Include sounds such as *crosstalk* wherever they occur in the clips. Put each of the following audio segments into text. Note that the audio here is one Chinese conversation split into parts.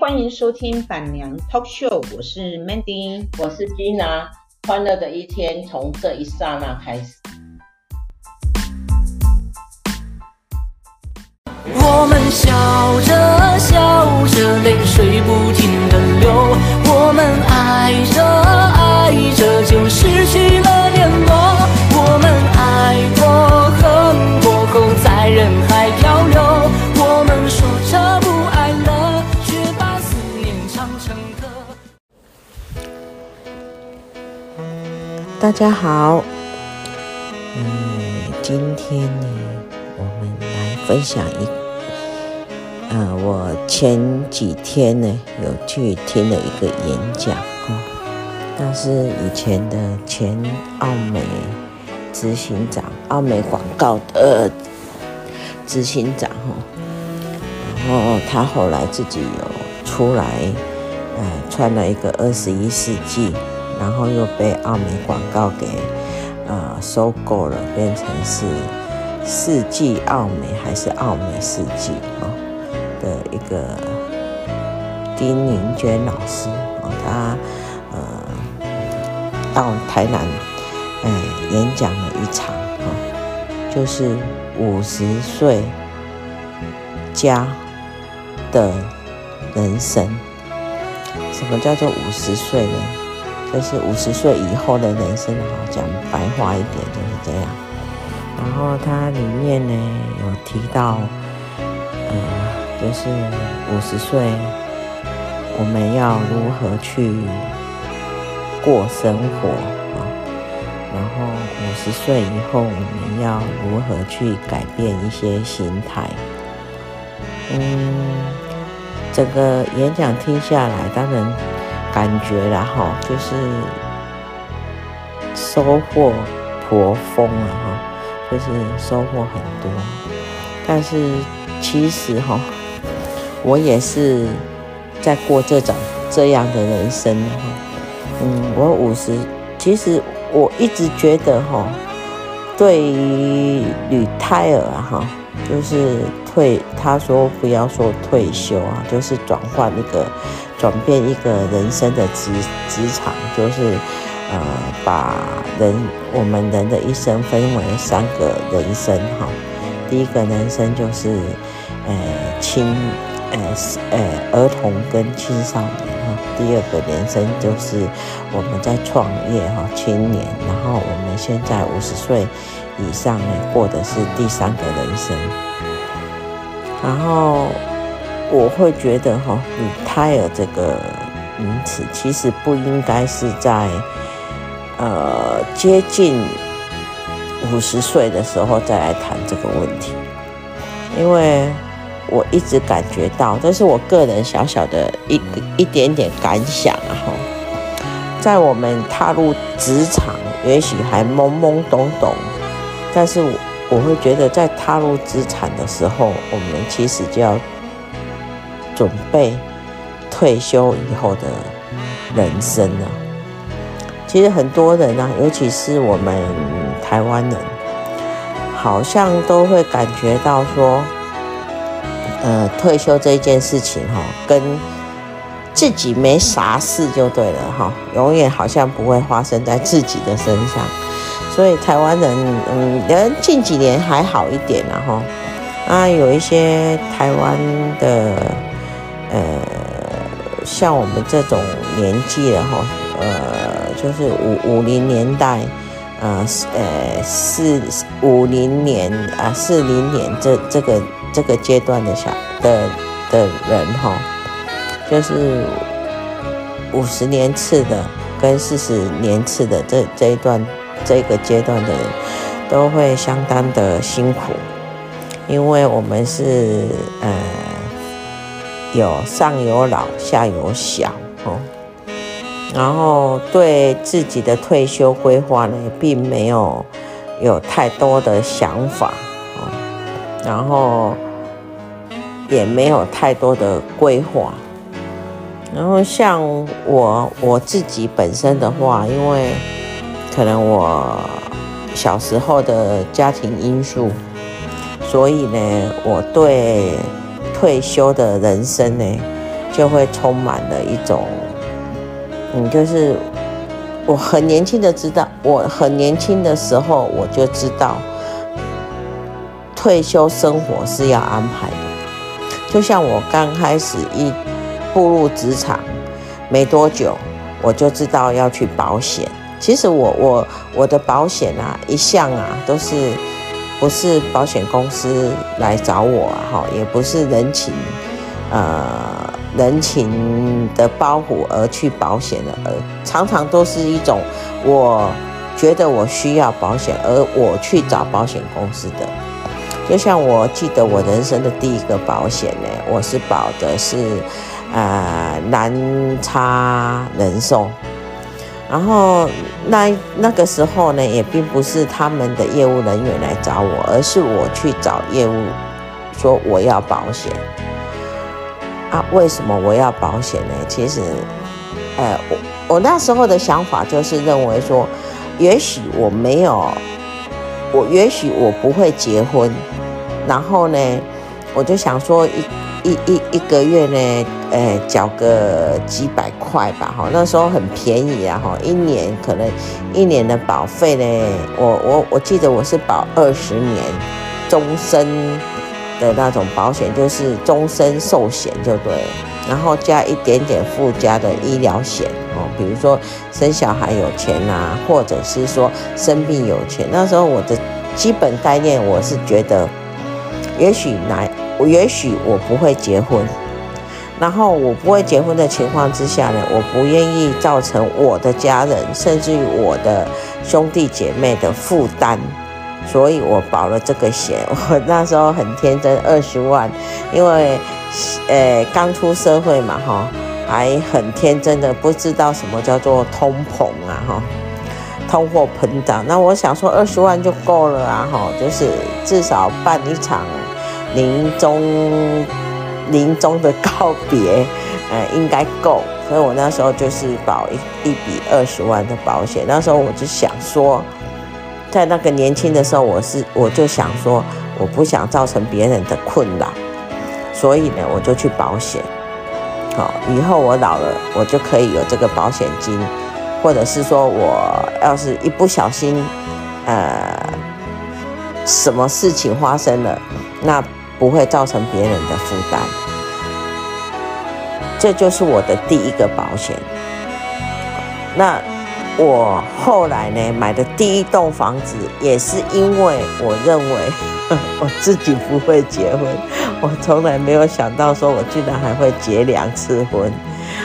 欢迎收听板娘 Talk Show，我是 Mandy，我是 Gina，欢乐的一天从这一刹那开始。我们笑着笑着，泪水不停大家好，嗯，今天呢，我们来分享一个。呃，我前几天呢有去听了一个演讲，哦，那是以前的前奥美执行长，奥美广告的执行长，哈，然后他后来自己有出来，呃，穿了一个二十一世纪，然后又被奥美广告给呃收购了，变成是世纪奥美还是奥美世纪，哈。的一个丁宁娟老师哦，他呃到台南哎演讲了一场哦，就是五十岁加的人生。什么叫做五十岁呢？就是五十岁以后的人生，好讲白话一点就是这样。然后它里面呢有提到呃。就是五十岁，我们要如何去过生活啊？然后五十岁以后，我们要如何去改变一些心态？嗯，整个演讲听下来，当然感觉了哈，就是收获颇丰了哈，就是收获很多。但是其实哈。我也是在过这种这样的人生哈，嗯，我五十，其实我一直觉得哈，对于女胎儿哈，就是退，他说不要说退休啊，就是转换一个，转变一个人生的职职场，就是呃，把人我们人的一生分为三个人生哈，第一个人生就是呃青。呃，呃，儿童跟青少年哈，第二个人生就是我们在创业哈，青年，然后我们现在五十岁以上呢，过的是第三个人生。然后我会觉得哈，retire 这个名词其实不应该是在呃接近五十岁的时候再来谈这个问题，因为。我一直感觉到，这是我个人小小的一一点点感想啊哈，在我们踏入职场，也许还懵懵懂懂，但是我我会觉得，在踏入职场的时候，我们其实就要准备退休以后的人生了。其实很多人啊，尤其是我们台湾人，好像都会感觉到说。呃，退休这件事情哈，跟自己没啥事就对了哈，永远好像不会发生在自己的身上，所以台湾人，嗯，人近几年还好一点了哈，啊，有一些台湾的，呃，像我们这种年纪的哈，呃，就是五五零年代，呃，呃，四五零年啊，四零年这这个。这个阶段的小的的人哈，就是五十年次的跟四十年次的这这一段这个阶段的人，都会相当的辛苦，因为我们是呃有上有老下有小哦，然后对自己的退休规划呢，并没有有太多的想法。然后也没有太多的规划。然后像我我自己本身的话，因为可能我小时候的家庭因素，所以呢，我对退休的人生呢，就会充满了一种，嗯，就是我很年轻的知道，我很年轻的时候我就知道，退休生活是要安排的。就像我刚开始一步入职场没多久，我就知道要去保险。其实我我我的保险啊，一向啊都是不是保险公司来找我哈，也不是人情，呃人情的包袱而去保险的，而常常都是一种我觉得我需要保险，而我去找保险公司的。就像我记得我人生的第一个保险呢，我是保的是呃南差人寿。然后那那个时候呢，也并不是他们的业务人员来找我，而是我去找业务，说我要保险。啊，为什么我要保险呢？其实，呃，我我那时候的想法就是认为说，也许我没有，我也许我不会结婚，然后呢，我就想说一。一一一个月呢，呃，缴个几百块吧，哈，那时候很便宜啊，哈，一年可能一年的保费呢，我我我记得我是保二十年终身的那种保险，就是终身寿险就对，然后加一点点附加的医疗险，哦，比如说生小孩有钱啊，或者是说生病有钱，那时候我的基本概念我是觉得，也许来。我也许我不会结婚，然后我不会结婚的情况之下呢，我不愿意造成我的家人甚至于我的兄弟姐妹的负担，所以我保了这个险。我那时候很天真，*laughs* 二十万，因为呃刚出社会嘛哈，还很天真的不知道什么叫做通膨啊哈，通货膨胀。那我想说二十万就够了啊哈，就是至少办一场。临终临终的告别，呃，应该够，所以我那时候就是保一一笔二十万的保险。那时候我就想说，在那个年轻的时候，我是我就想说，我不想造成别人的困扰，所以呢，我就去保险。好，以后我老了，我就可以有这个保险金，或者是说我要是一不小心，呃，什么事情发生了，那。不会造成别人的负担，这就是我的第一个保险。那我后来呢，买的第一栋房子，也是因为我认为 *laughs* 我自己不会结婚，我从来没有想到说我居然还会结两次婚。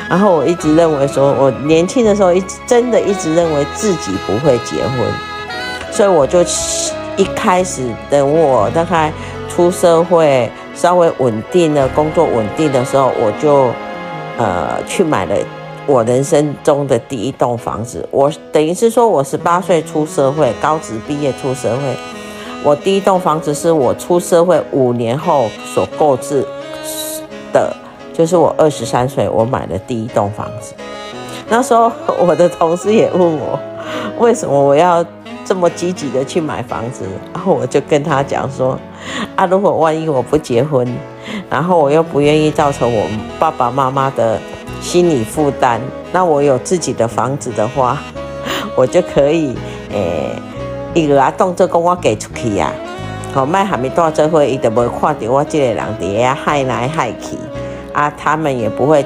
然后我一直认为说，我年轻的时候一直真的一直认为自己不会结婚，所以我就一开始等我大概。出社会稍微稳定的工作稳定的时候，我就呃去买了我人生中的第一栋房子。我等于是说，我十八岁出社会，高职毕业出社会，我第一栋房子是我出社会五年后所购置的，就是我二十三岁我买的第一栋房子。那时候我的同事也问我，为什么我要这么积极的去买房子，然 *laughs* 后我就跟他讲说。啊，如果万一我不结婚，然后我又不愿意造成我爸爸妈妈的心理负担，那我有自己的房子的话，*laughs* 我就可以诶，一个啊动作讲我给出去呀，好卖还没到这会，伊都无看到我这个人伫遐害来害去，啊，他们也不会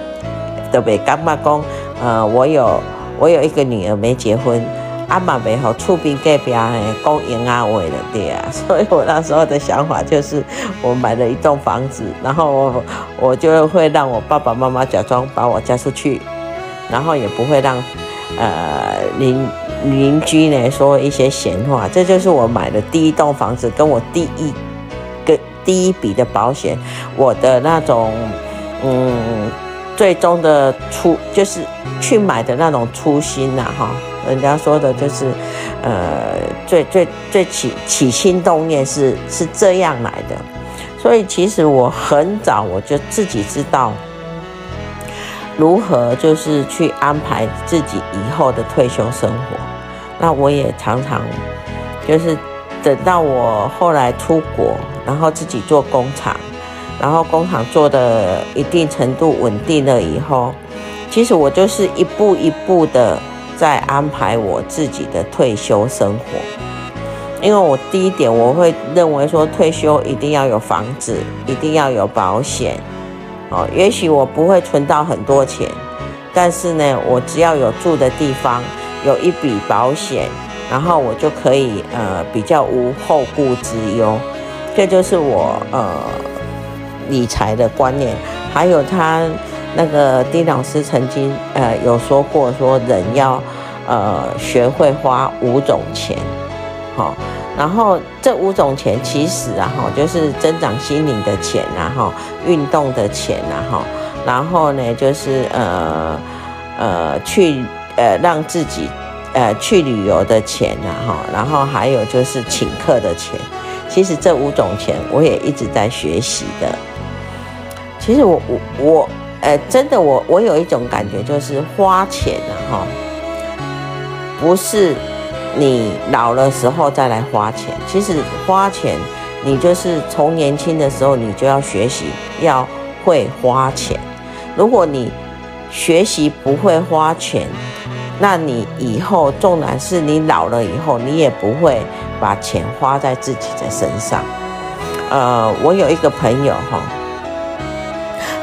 特别感觉讲，呃，我有我有一个女儿没结婚。阿妈没好厝边隔壁诶，讲闲话话的对啊，*laughs* 所以我那时候的想法就是，我买了一栋房子，然后我我就会让我爸爸妈妈假装把我嫁出去，然后也不会让呃邻邻居呢说一些闲话，这就是我买的第一栋房子，跟我第一个第一笔的保险，我的那种嗯最终的初就是去买的那种初心呐哈。人家说的就是，呃，最最最起起心动念是是这样来的，所以其实我很早我就自己知道如何就是去安排自己以后的退休生活。那我也常常就是等到我后来出国，然后自己做工厂，然后工厂做的一定程度稳定了以后，其实我就是一步一步的在安排我自己的退休生活。因为我第一点我会认为说退休一定要有房子，一定要有保险。哦，也许我不会存到很多钱，但是呢，我只要有住的地方，有一笔保险，然后我就可以呃比较无后顾之忧。这就是我呃。理财的观念，还有他那个丁老师曾经呃有说过，说人要呃学会花五种钱，好，然后这五种钱其实啊哈就是增长心灵的钱啊哈，运动的钱啊哈，然后呢就是呃呃去呃让自己呃去旅游的钱啊哈，然后还有就是请客的钱，其实这五种钱我也一直在学习的。其实我我我，呃，真的我我有一种感觉，就是花钱啊，哈，不是你老了时候再来花钱。其实花钱，你就是从年轻的时候你就要学习要会花钱。如果你学习不会花钱，那你以后纵然是你老了以后，你也不会把钱花在自己的身上。呃，我有一个朋友哈。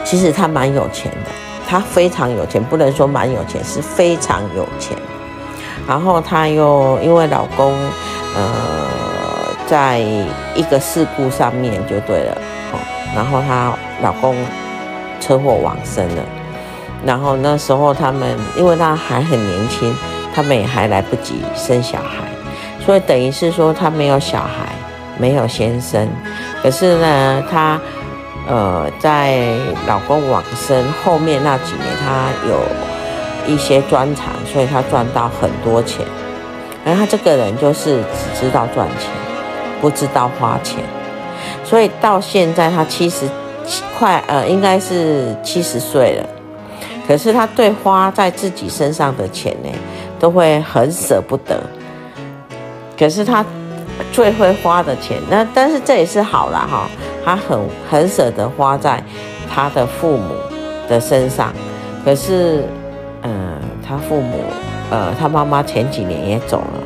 其实她蛮有钱的，她非常有钱，不能说蛮有钱，是非常有钱。然后她又因为老公，呃，在一个事故上面就对了，哦，然后她老公车祸往生了。然后那时候他们，因为她还很年轻，他们也还来不及生小孩，所以等于是说她没有小孩，没有先生。可是呢，她。呃，在老公往生后面那几年，他有一些专长，所以他赚到很多钱。而他这个人就是只知道赚钱，不知道花钱，所以到现在他七十快呃，应该是七十岁了。可是他对花在自己身上的钱呢，都会很舍不得。可是他最会花的钱，那但是这也是好了哈。他很很舍得花在他的父母的身上，可是，嗯、他父母，呃，他妈妈前几年也走了，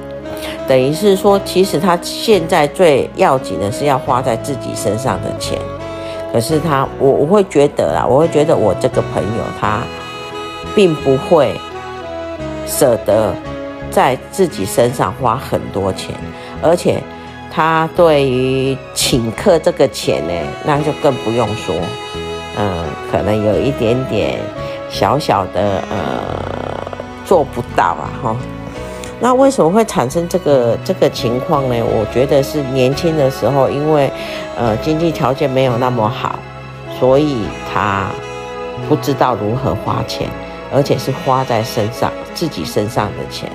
等于是说，其实他现在最要紧的是要花在自己身上的钱，可是他，我我会觉得啦，我会觉得我这个朋友他并不会舍得在自己身上花很多钱，而且。他对于请客这个钱呢，那就更不用说，嗯，可能有一点点小小的呃做不到啊，哈。那为什么会产生这个这个情况呢？我觉得是年轻的时候，因为呃经济条件没有那么好，所以他不知道如何花钱，而且是花在身上自己身上的钱。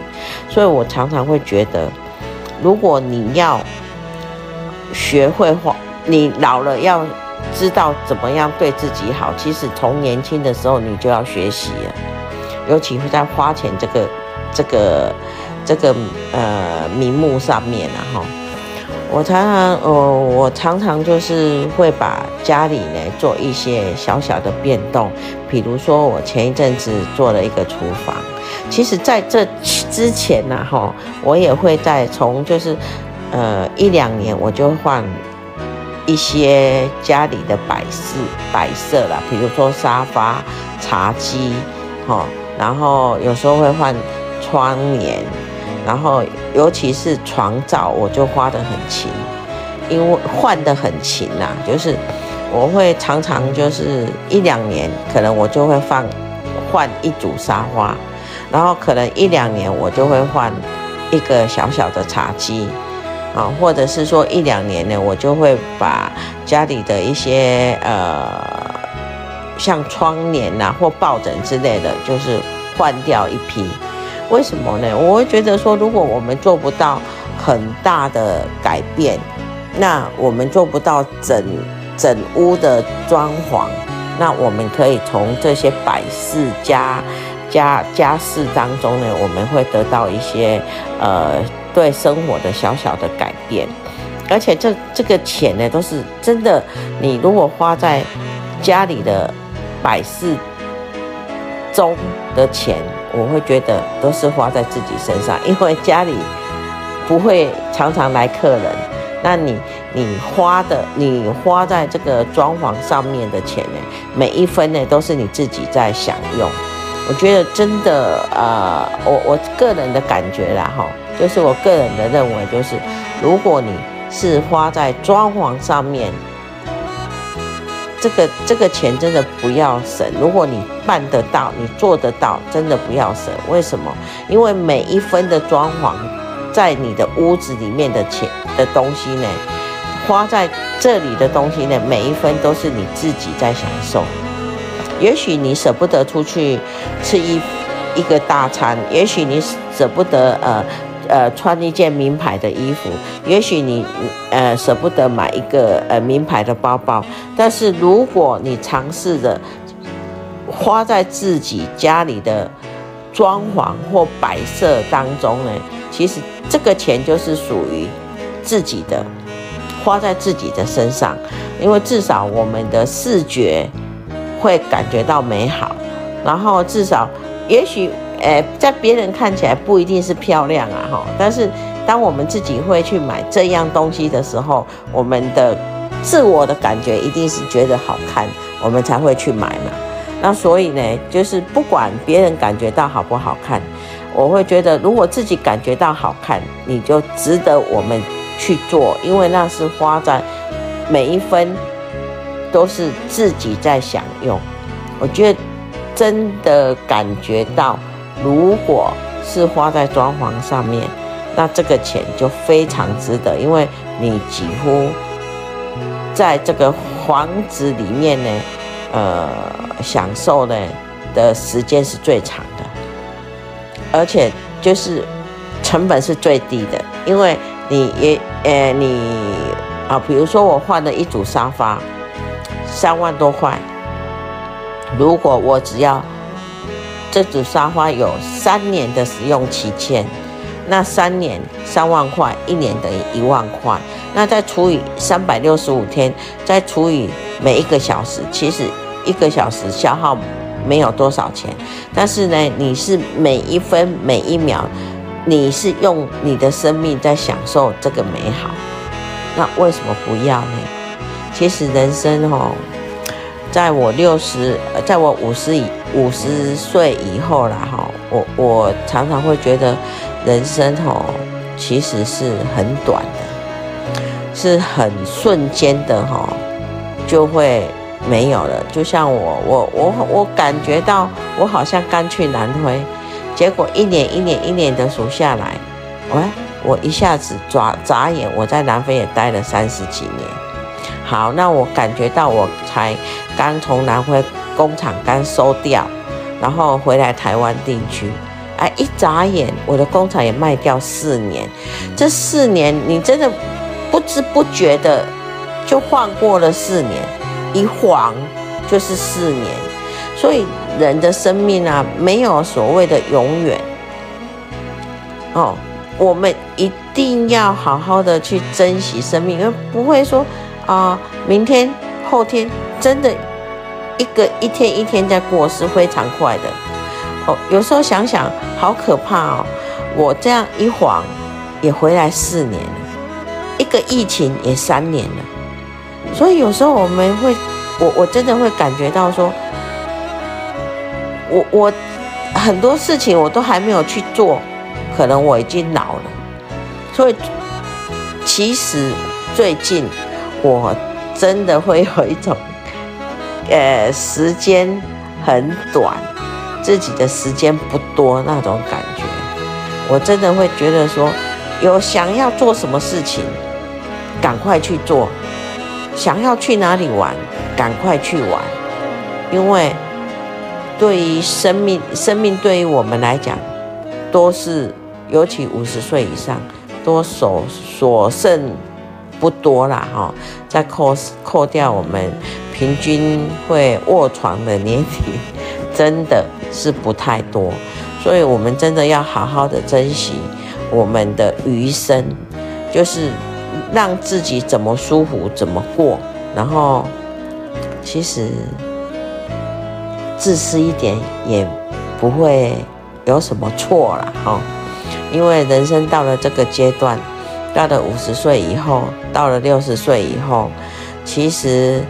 所以我常常会觉得，如果你要学会花，你老了要知道怎么样对自己好。其实从年轻的时候你就要学习了，尤其是在花钱这个、这个、这个呃名目上面啊哈。我常常呃，我常常就是会把家里呢做一些小小的变动，比如说我前一阵子做了一个厨房，其实在这之前呢哈，我也会在从就是。呃，一两年我就换一些家里的摆饰摆设啦，比如说沙发、茶几，哈，然后有时候会换窗帘，然后尤其是床罩，我就花得很勤，因为换得很勤呐，就是我会常常就是一两年，可能我就会放换一组沙发，然后可能一两年我就会换一个小小的茶几。啊，或者是说一两年呢，我就会把家里的一些呃，像窗帘呐或抱枕之类的，就是换掉一批。为什么呢？我会觉得说，如果我们做不到很大的改变，那我们做不到整整屋的装潢，那我们可以从这些摆饰家家家事当中呢，我们会得到一些呃。对生活的小小的改变，而且这这个钱呢，都是真的。你如果花在家里的摆饰中的钱，我会觉得都是花在自己身上，因为家里不会常常来客人。那你你花的，你花在这个装潢上面的钱呢，每一分呢都是你自己在享用。我觉得真的，呃，我我个人的感觉啦，哈，就是我个人的认为，就是如果你是花在装潢上面，这个这个钱真的不要省。如果你办得到，你做得到，真的不要省。为什么？因为每一分的装潢，在你的屋子里面的钱的东西呢，花在这里的东西呢，每一分都是你自己在享受。也许你舍不得出去吃一一个大餐，也许你舍不得呃。呃，穿一件名牌的衣服，也许你呃舍不得买一个呃名牌的包包，但是如果你尝试着花在自己家里的装潢或摆设当中呢，其实这个钱就是属于自己的，花在自己的身上，因为至少我们的视觉会感觉到美好，然后至少也许。诶，在别人看起来不一定是漂亮啊，哈，但是当我们自己会去买这样东西的时候，我们的自我的感觉一定是觉得好看，我们才会去买嘛。那所以呢，就是不管别人感觉到好不好看，我会觉得如果自己感觉到好看，你就值得我们去做，因为那是花在每一分都是自己在享用。我觉得真的感觉到。如果是花在装潢上面，那这个钱就非常值得，因为你几乎在这个房子里面呢，呃，享受呢的时间是最长的，而且就是成本是最低的，因为你也呃你啊，比如说我换了一组沙发，三万多块，如果我只要。这组沙发有三年的使用期限，那三年三万块，一年等于一万块，那再除以三百六十五天，再除以每一个小时，其实一个小时消耗没有多少钱，但是呢，你是每一分每一秒，你是用你的生命在享受这个美好，那为什么不要呢？其实人生哦。在我六十，在我五十以五十岁以后啦，哈，我我常常会觉得人生哈，其实是很短的，是很瞬间的哈，就会没有了。就像我我我我感觉到我好像刚去南非，结果一年一年一年的数下来，喂，我一下子眨眨眼，我在南非也待了三十几年。好，那我感觉到我才刚从南非工厂刚收掉，然后回来台湾定居，哎，一眨眼我的工厂也卖掉四年，这四年你真的不知不觉的就晃过了四年，一晃就是四年，所以人的生命啊，没有所谓的永远，哦，我们一定要好好的去珍惜生命，因为不会说。啊，明天、后天，真的，一个一天一天在过，是非常快的。哦，有时候想想，好可怕哦！我这样一晃，也回来四年了，一个疫情也三年了。所以有时候我们会，我我真的会感觉到说，我我很多事情我都还没有去做，可能我已经老了。所以其实最近。我真的会有一种，*laughs* 呃，时间很短，自己的时间不多那种感觉。我真的会觉得说，有想要做什么事情，赶快去做；想要去哪里玩，赶快去玩。因为对于生命，生命对于我们来讲，都是尤其五十岁以上，都所所剩。不多啦，哈，再扣扣掉我们平均会卧床的年龄，真的是不太多，所以我们真的要好好的珍惜我们的余生，就是让自己怎么舒服怎么过，然后其实自私一点也不会有什么错了哈。因为人生到了这个阶段，到了五十岁以后，到了六十岁以后，其实，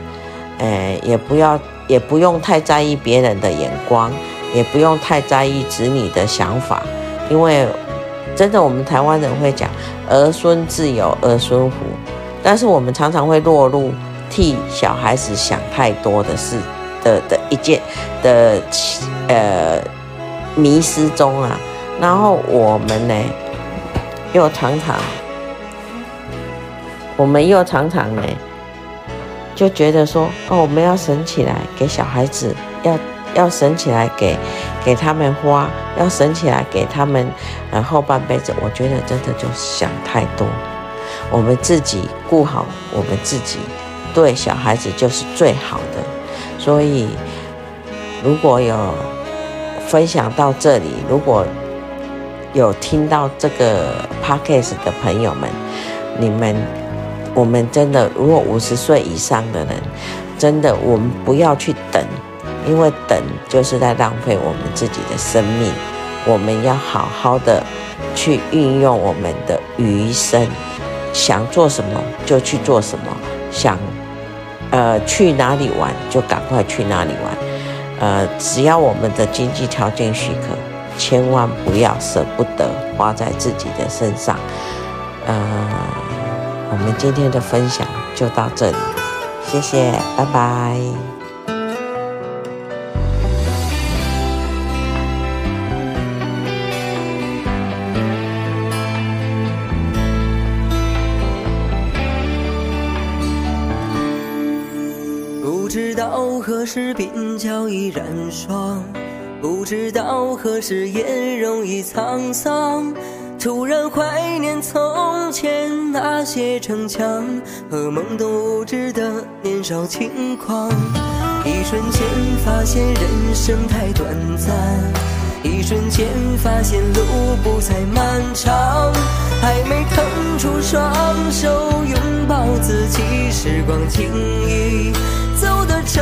诶，也不要，也不用太在意别人的眼光，也不用太在意子女的想法，因为真的，我们台湾人会讲儿孙自有儿孙福，但是我们常常会落入替小孩子想太多的事的的一件的呃迷失中啊。然后我们呢，又常常，我们又常常呢，就觉得说，哦，我们要省起来给小孩子，要要省起来给给他们花，要省起来给他们，呃后半辈子。我觉得真的就想太多。我们自己顾好我们自己，对小孩子就是最好的。所以，如果有分享到这里，如果有听到这个 podcast 的朋友们，你们，我们真的，如果五十岁以上的人，真的，我们不要去等，因为等就是在浪费我们自己的生命。我们要好好的去运用我们的余生，想做什么就去做什么，想呃去哪里玩就赶快去哪里玩，呃，只要我们的经济条件许可。千万不要舍不得花在自己的身上。呃，我们今天的分享就到这里，谢谢，拜拜。不知道何时鬓角已染霜。不知道何时颜容已沧桑，突然怀念从前那些逞强和懵懂无知的年少轻狂。一瞬间发现人生太短暂，一瞬间发现路不再漫长，还没腾出双手拥抱自己，时光轻易走得这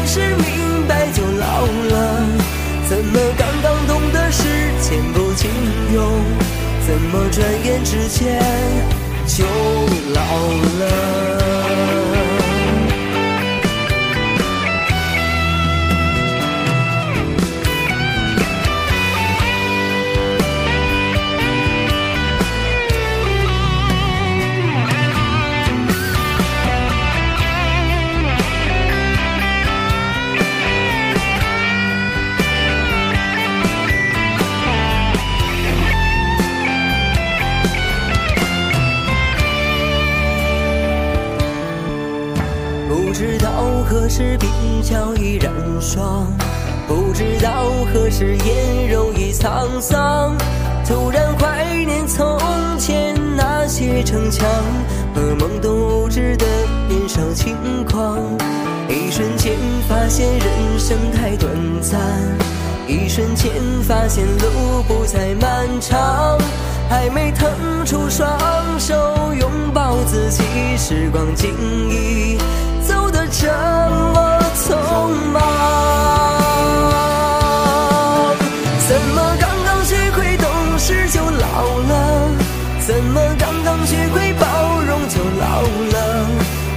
还是明白就老了？怎么刚刚懂得时间不经用？怎么转眼之间就老了？鬓角已染霜？不知道何时颜容已沧桑。突然怀念从前那些逞强和懵懂无知的年少轻狂。一瞬间发现人生太短暂，一瞬间发现路不再漫长。还没腾出双手拥抱自己，时光轻易。这么匆忙，怎么刚刚学会懂事就老了？怎么刚刚学会包容就老了？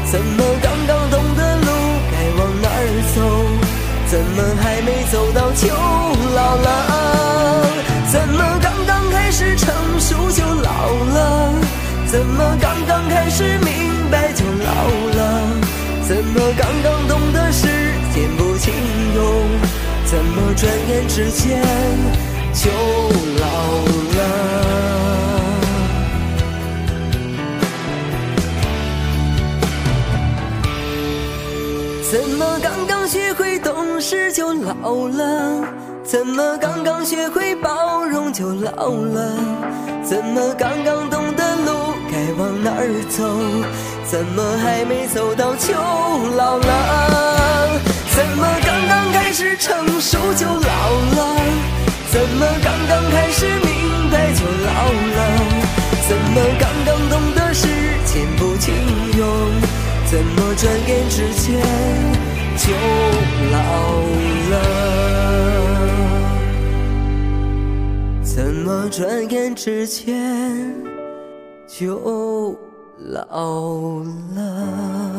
怎么刚刚懂得路该往哪儿走？怎么还没走到就老了？怎么刚刚开始成熟就老了？怎么刚刚开始明白就老了？怎么刚刚用？怎么转眼之间就老了？怎么？刚刚学会懂事就老了？怎么刚刚学会包容就老了？怎么刚刚懂得路该往哪儿走？怎么还没走到就老了？怎么刚刚开始成熟就老了？怎么刚刚开始明白就老了？怎么刚刚懂得时间不经用？怎么转眼之间就老了？怎么转眼之间就老了？